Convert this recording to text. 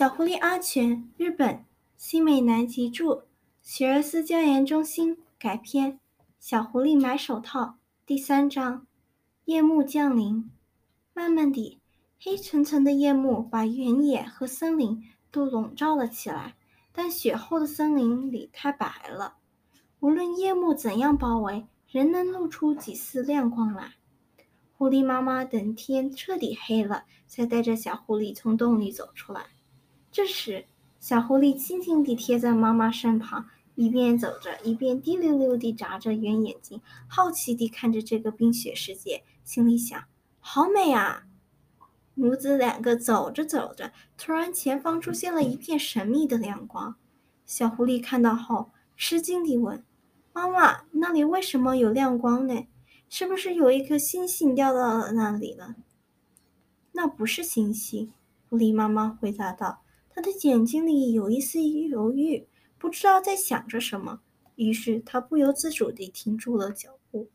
小狐狸阿全，日本，新美南吉著，喜儿斯教研中心改编。小狐狸买手套第三章。夜幕降临，慢慢地，黑沉沉的夜幕把原野和森林都笼罩了起来。但雪后的森林里太白了，无论夜幕怎样包围，仍能露出几丝亮光来。狐狸妈妈等天彻底黑了，才带着小狐狸从洞里走出来。这时，小狐狸静静地贴在妈妈身旁，一边走着，一边滴溜溜地眨着圆眼睛，好奇地看着这个冰雪世界，心里想：好美啊！母子两个走着走着，突然前方出现了一片神秘的亮光。小狐狸看到后，吃惊地问：“妈妈，那里为什么有亮光呢？是不是有一颗星星掉到了那里了？”“那不是星星。”狐狸妈妈回答道。他的眼睛里有一丝犹豫，不知道在想着什么。于是他不由自主地停住了脚步